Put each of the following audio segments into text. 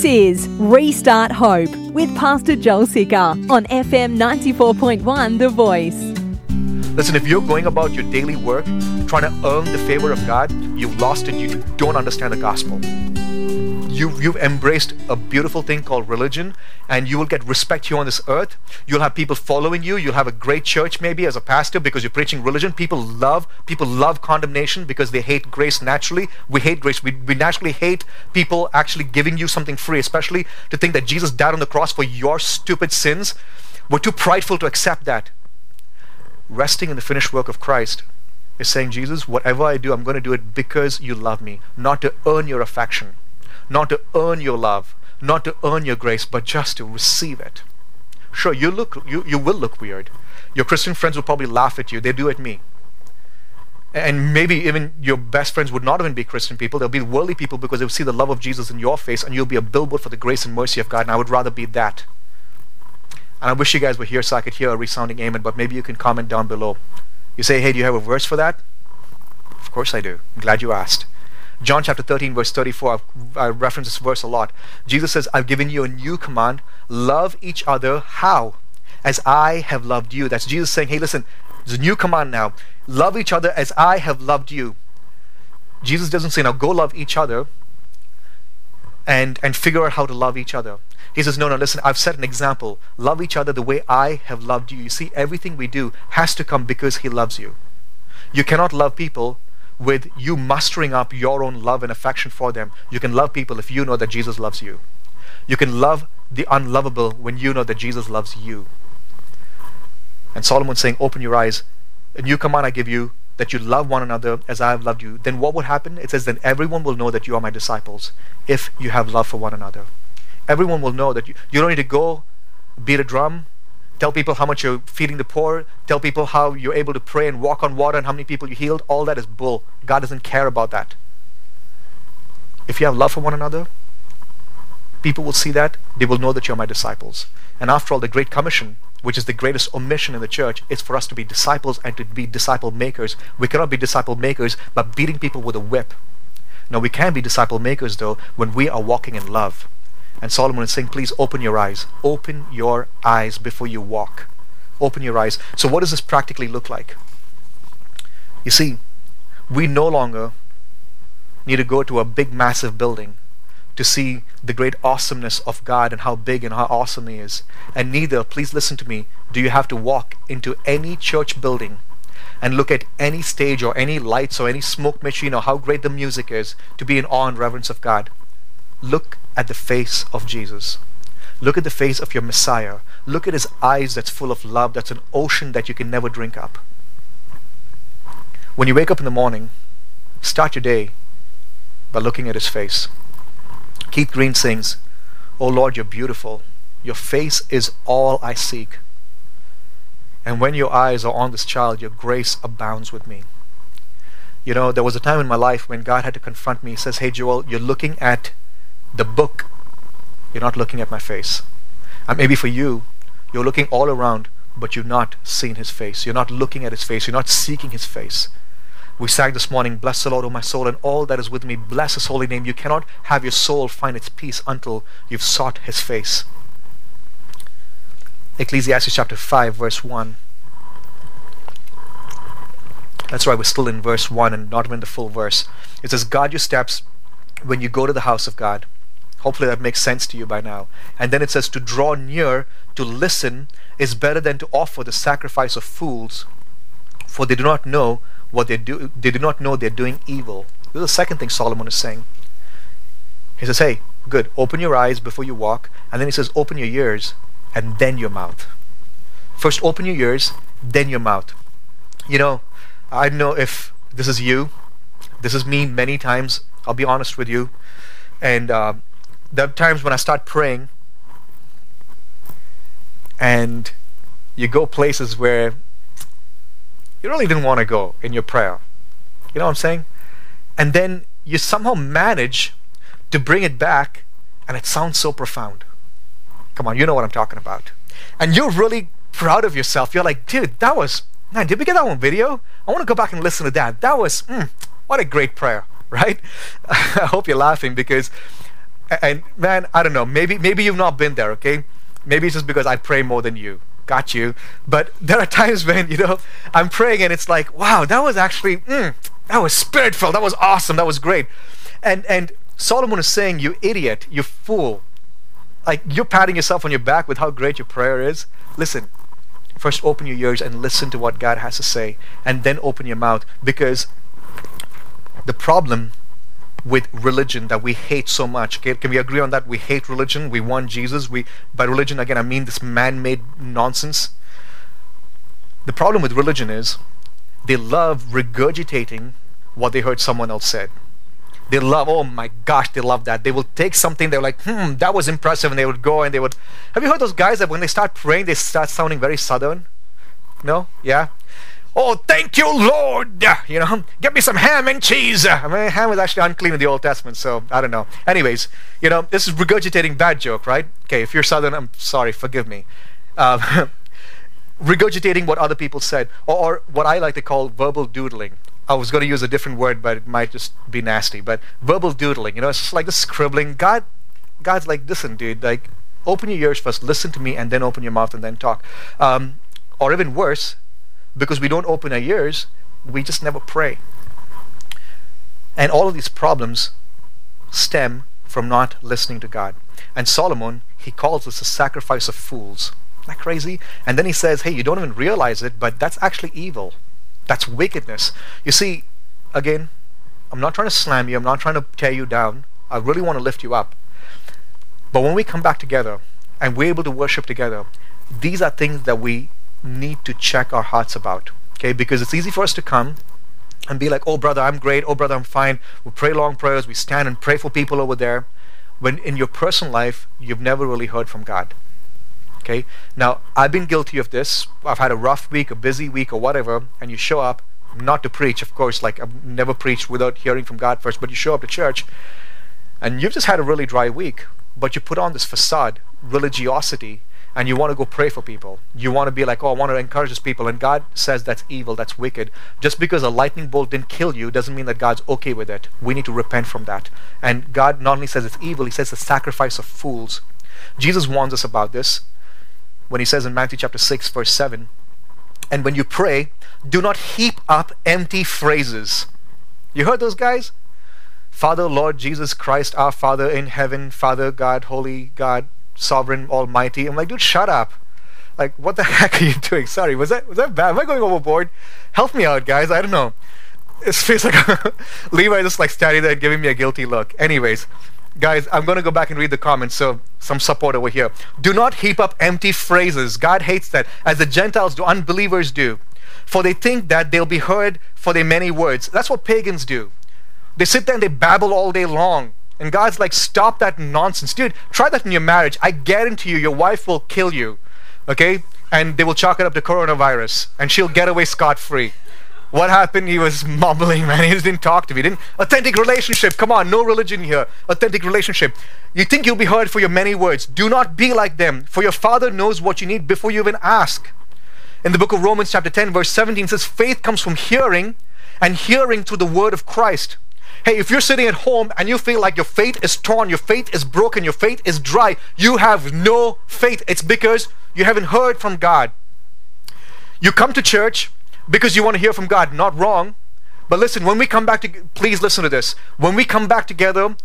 This is Restart Hope with Pastor Joel Sicker on FM 94.1 The Voice. Listen, if you're going about your daily work trying to earn the favor of God, you've lost it. You don't understand the gospel. You've, you've embraced a beautiful thing called religion, and you will get respect here on this earth. You'll have people following you. You'll have a great church, maybe as a pastor, because you're preaching religion. People love people love condemnation because they hate grace naturally. We hate grace. We, we naturally hate people actually giving you something free, especially to think that Jesus died on the cross for your stupid sins. We're too prideful to accept that. Resting in the finished work of Christ is saying, Jesus, whatever I do, I'm going to do it because you love me, not to earn your affection not to earn your love, not to earn your grace, but just to receive it. Sure, you look you, you will look weird. Your Christian friends will probably laugh at you. They do at me. And maybe even your best friends would not even be Christian people. They'll be worldly people because they'll see the love of Jesus in your face and you'll be a billboard for the grace and mercy of God. And I would rather be that. And I wish you guys were here so I could hear a resounding amen, but maybe you can comment down below. You say, hey, do you have a verse for that? Of course I do. I'm glad you asked. John chapter 13, verse 34, I reference this verse a lot. Jesus says, I've given you a new command love each other. How? As I have loved you. That's Jesus saying, hey, listen, there's a new command now. Love each other as I have loved you. Jesus doesn't say, now go love each other and, and figure out how to love each other. He says, no, no, listen, I've set an example. Love each other the way I have loved you. You see, everything we do has to come because He loves you. You cannot love people with you mustering up your own love and affection for them. You can love people if you know that Jesus loves you. You can love the unlovable when you know that Jesus loves you. And Solomon's saying, Open your eyes. A new command I give you that you love one another as I have loved you. Then what would happen? It says, Then everyone will know that you are my disciples if you have love for one another. Everyone will know that you, you don't need to go beat a drum tell people how much you're feeding the poor, tell people how you're able to pray and walk on water and how many people you healed, all that is bull. God doesn't care about that. If you have love for one another, people will see that, they will know that you're my disciples. And after all, the Great Commission, which is the greatest omission in the church, is for us to be disciples and to be disciple makers. We cannot be disciple makers by beating people with a whip. No, we can be disciple makers, though, when we are walking in love. And Solomon is saying, please open your eyes. Open your eyes before you walk. Open your eyes. So, what does this practically look like? You see, we no longer need to go to a big, massive building to see the great awesomeness of God and how big and how awesome He is. And neither, please listen to me, do you have to walk into any church building and look at any stage or any lights or any smoke machine or how great the music is to be in awe and reverence of God. Look at the face of Jesus. Look at the face of your Messiah. Look at his eyes that's full of love, that's an ocean that you can never drink up. When you wake up in the morning, start your day by looking at his face. Keith Green sings, Oh Lord, you're beautiful. Your face is all I seek. And when your eyes are on this child, your grace abounds with me. You know, there was a time in my life when God had to confront me. He says, Hey, Joel, you're looking at the book, you're not looking at my face. And maybe for you, you're looking all around, but you've not seen his face. You're not looking at his face. You're not seeking his face. We sang this morning, Bless the Lord, O my soul, and all that is with me. Bless his holy name. You cannot have your soul find its peace until you've sought his face. Ecclesiastes chapter 5, verse 1. That's why we're still in verse 1 and not even the full verse. It says, Guard your steps when you go to the house of God. Hopefully that makes sense to you by now. And then it says to draw near, to listen, is better than to offer the sacrifice of fools, for they do not know what they do. They do not know they're doing evil. This is the second thing Solomon is saying. He says, "Hey, good. Open your eyes before you walk," and then he says, "Open your ears and then your mouth." First, open your ears, then your mouth. You know, I know if this is you. This is me many times. I'll be honest with you. And uh, there are times when I start praying and you go places where you really didn't want to go in your prayer. You know what I'm saying? And then you somehow manage to bring it back and it sounds so profound. Come on, you know what I'm talking about. And you're really proud of yourself. You're like, dude, that was, man, did we get that one video? I want to go back and listen to that. That was, mm, what a great prayer, right? I hope you're laughing because And man, I don't know. Maybe maybe you've not been there. Okay, maybe it's just because I pray more than you. Got you. But there are times when you know I'm praying and it's like, wow, that was actually mm, that was spirit filled. That was awesome. That was great. And and Solomon is saying, you idiot, you fool. Like you're patting yourself on your back with how great your prayer is. Listen, first open your ears and listen to what God has to say, and then open your mouth because the problem with religion that we hate so much. Okay? Can we agree on that? We hate religion. We want Jesus. We by religion again I mean this man-made nonsense. The problem with religion is they love regurgitating what they heard someone else said. They love, oh my gosh, they love that. They will take something, they're like, hmm, that was impressive, and they would go and they would. Have you heard those guys that when they start praying, they start sounding very southern? No? Yeah? Oh, thank you, Lord. You know, get me some ham and cheese. I mean, ham is actually unclean in the Old Testament, so I don't know. Anyways, you know, this is regurgitating bad joke, right? Okay, if you're Southern, I'm sorry, forgive me. Uh, regurgitating what other people said, or, or, what I like to call verbal doodling. I was going to use a different word, but it might just be nasty. But verbal doodling, you know, it's just like the scribbling. God, God's like, listen, dude, like, open your ears first, listen to me, and then open your mouth and then talk. Um, or even worse, because we don't open our ears, we just never pray. And all of these problems stem from not listening to God. And Solomon, he calls this a sacrifice of fools. Isn't that crazy? And then he says, hey, you don't even realize it, but that's actually evil. That's wickedness. You see, again, I'm not trying to slam you, I'm not trying to tear you down. I really want to lift you up. But when we come back together and we're able to worship together, these are things that we need to check our hearts about. Okay, because it's easy for us to come and be like, oh, brother, I'm great. Oh, brother, I'm fine. We pray long prayers. We stand and pray for people over there. When in your personal life, you've never really heard from God. Okay, now I've been guilty of this. I've had a rough week, a busy week, or whatever, and you show up not to preach, of course, like I've never preached without hearing from God first, but you show up to church and you've just had a really dry week, but you put on this facade, religiosity, and you want to go pray for people. You want to be like, oh, I want to encourage these people. And God says that's evil, that's wicked. Just because a lightning bolt didn't kill you doesn't mean that God's okay with it. We need to repent from that. And God not only says it's evil, He says the sacrifice of fools. Jesus warns us about this when He says in Matthew chapter 6, verse 7, and when you pray, do not heap up empty phrases. You heard those guys? Father, Lord Jesus Christ, our Father in heaven, Father, God, Holy God, sovereign, almighty. I'm like, dude, shut up. Like, what the heck are you doing? Sorry, was that was that bad? Am I going overboard? Help me out, guys. I don't know. It feels like Levi just like standing there giving me a guilty look. Anyways, guys, I'm to go back and read the comments. So some support over here. Do not heap up empty phrases. God hates that, as the Gentiles do, unbelievers do, for they think that they'll be heard for their many words. That's what pagans do. They sit there and they babble all day long. And God's like, stop that nonsense. Dude, try that in your marriage. I guarantee you, your wife will kill you. Okay? And they will chalk it up to coronavirus. And she'll get away scot free. What happened? He was mumbling, man. He didn't talk to me. Didn't authentic relationship. Come on, no religion here. Authentic relationship. You think you'll be heard for your many words. Do not be like them, for your father knows what you need before you even ask. In the book of Romans, chapter 10, verse 17 says, Faith comes from hearing, and hearing through the word of Christ. Hey, if you're sitting at home and you feel like your faith is torn, your faith is broken, your faith is dry, you have no faith. It's because you haven't heard from God. You come to church because you want to hear from God, not wrong. But listen, when we come back to, please listen to this. When we come back together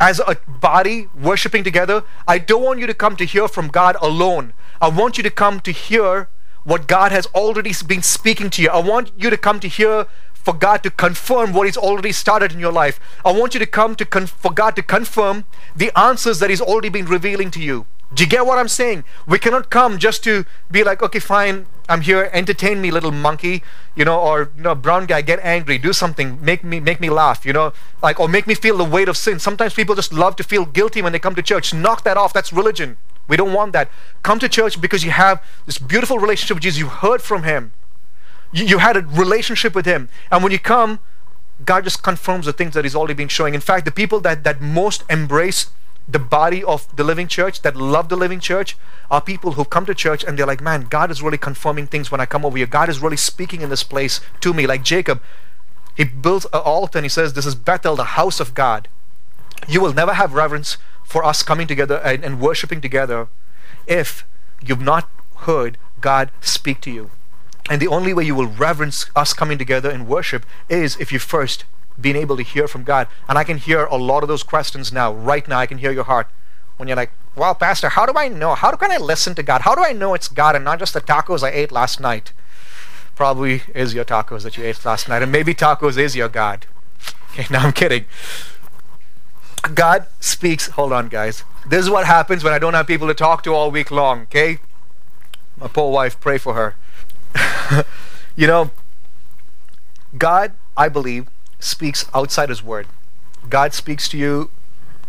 as a body worshiping together, I don't want you to come to hear from God alone. I want you to come to hear what God has already been speaking to you. I want you to come to hear for God to confirm what He's already started in your life. I want you to come to con- for God to confirm the answers that He's already been revealing to you. Do you get what I'm saying? We cannot come just to be like, okay, fine, I'm here, entertain me, little monkey, you know, or you know, brown guy, get angry, do something, make me make me laugh, you know, like or make me feel the weight of sin. Sometimes people just love to feel guilty when they come to church. Knock that off. That's religion. We don't want that. Come to church because you have this beautiful relationship with Jesus. You heard from Him. You, you had a relationship with Him. And when you come, God just confirms the things that He's already been showing. In fact, the people that, that most embrace the body of the living church, that love the living church, are people who come to church and they're like, man, God is really confirming things when I come over here. God is really speaking in this place to me. Like Jacob, he builds an altar and he says, This is Bethel, the house of God. You will never have reverence for us coming together and, and worshiping together if you've not heard God speak to you. And the only way you will reverence us coming together in worship is if you first been able to hear from God. And I can hear a lot of those questions now. Right now, I can hear your heart when you're like, well, Pastor, how do I know? How can I listen to God? How do I know it's God and not just the tacos I ate last night? Probably is your tacos that you ate last night. And maybe tacos is your God. Okay, now I'm kidding. God speaks. Hold on, guys. This is what happens when I don't have people to talk to all week long, okay? My poor wife, pray for her. you know, God, I believe, speaks outside His Word. God speaks to you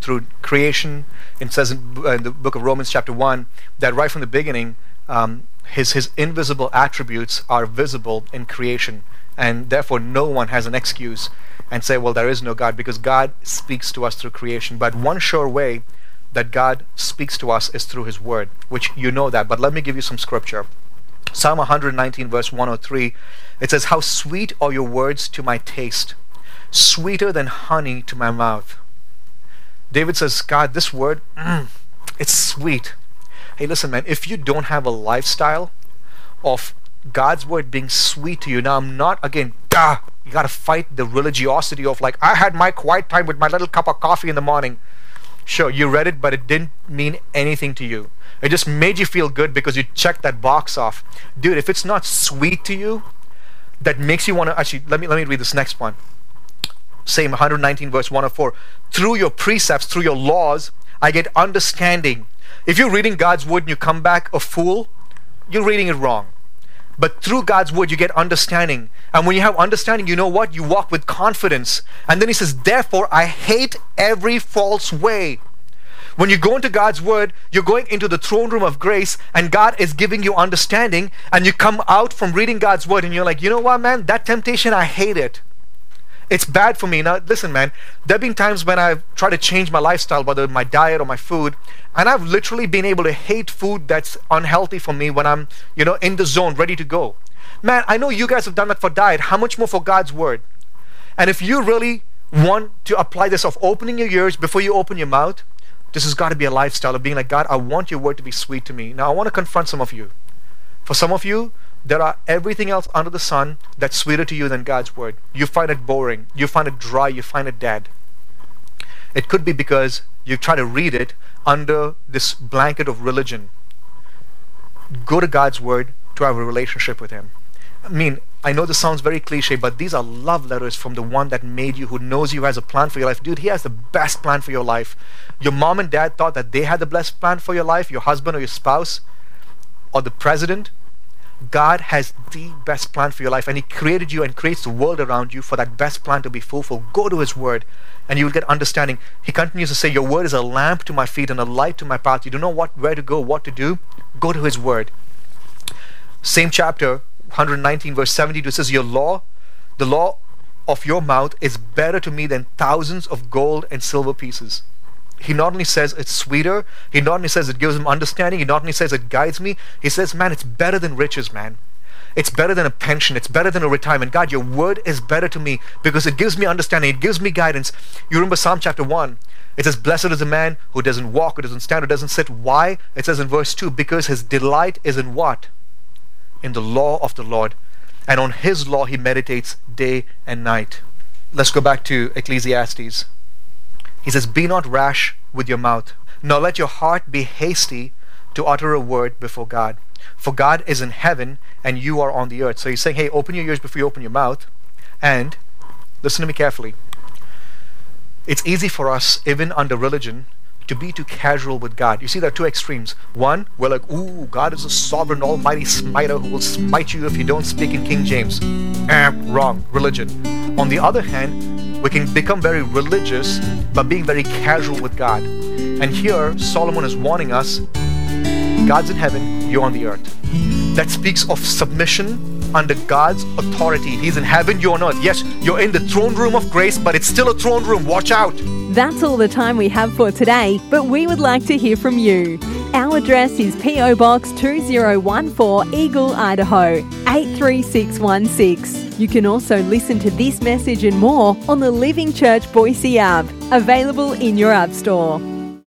through creation. It says in, in the book of Romans, chapter 1, that right from the beginning, um, his, his invisible attributes are visible in creation. And therefore, no one has an excuse and say, well, there is no God, because God speaks to us through creation. But one sure way that God speaks to us is through His Word, which you know that. But let me give you some scripture. Psalm 119, verse 103, it says, How sweet are your words to my taste, sweeter than honey to my mouth. David says, God, this word, mm, it's sweet. Hey, listen, man, if you don't have a lifestyle of God's word being sweet to you, now I'm not, again, duh, you got to fight the religiosity of like, I had my quiet time with my little cup of coffee in the morning. Sure, you read it, but it didn't mean anything to you. It just made you feel good because you checked that box off. Dude, if it's not sweet to you, that makes you want to actually let me let me read this next one. Same 119 verse 104. Through your precepts, through your laws, I get understanding. If you're reading God's word and you come back a fool, you're reading it wrong. But through God's word, you get understanding. And when you have understanding, you know what? You walk with confidence. And then he says, Therefore, I hate every false way. When you go into God's word, you're going into the throne room of grace, and God is giving you understanding. And you come out from reading God's word, and you're like, You know what, man? That temptation, I hate it. It's bad for me. Now, listen, man, there have been times when I've tried to change my lifestyle, whether my diet or my food, and I've literally been able to hate food that's unhealthy for me when I'm, you know, in the zone, ready to go. Man, I know you guys have done that for diet. How much more for God's word? And if you really want to apply this of opening your ears before you open your mouth, this has got to be a lifestyle of being like, God, I want your word to be sweet to me. Now, I want to confront some of you. For some of you, there are everything else under the sun that's sweeter to you than God's word. You find it boring, you find it dry, you find it dead. It could be because you try to read it under this blanket of religion. Go to God's word to have a relationship with Him. I mean, I know this sounds very cliche, but these are love letters from the one that made you, who knows you has a plan for your life. Dude, he has the best plan for your life. Your mom and dad thought that they had the best plan for your life, your husband or your spouse, or the president, God has the best plan for your life, and He created you and creates the world around you for that best plan to be fulfilled. Go to His Word, and you will get understanding. He continues to say, Your Word is a lamp to my feet and a light to my path. You don't know what where to go, what to do. Go to His Word. Same chapter, 119, verse 72 says, Your law, the law of your mouth is better to me than thousands of gold and silver pieces he not only says it's sweeter, he not only says it gives him understanding, he not only says it guides me, he says, man, it's better than riches, man. It's better than a pension. It's better than a retirement. God, your word is better to me because it gives me understanding. It gives me guidance. You remember Psalm chapter 1. It says, Blessed is the man who doesn't walk, who doesn't stand, who doesn't sit. Why? It says in verse 2 Because his delight is in what? In the law of the Lord. And on his law he meditates day and night. Let's go back to Ecclesiastes. He says, Be not rash with your mouth, nor let your heart be hasty to utter a word before God. For God is in heaven and you are on the earth. So he's saying, Hey, open your ears before you open your mouth. And listen to me carefully. It's easy for us, even under religion, to be too casual with God. You see, there are two extremes. One, we're like, ooh, God is a sovereign, almighty smiter who will smite you if you don't speak in King James. Eh, wrong. Religion. On the other hand, we can become very religious by being very casual with God. And here, Solomon is warning us God's in heaven, you're on the earth. That speaks of submission under God's authority. He's in heaven, you're on earth. Yes, you're in the throne room of grace, but it's still a throne room. Watch out. That's all the time we have for today, but we would like to hear from you. Our address is P.O. Box 2014 Eagle, Idaho 83616. You can also listen to this message and more on the Living Church Boise app, available in your App Store.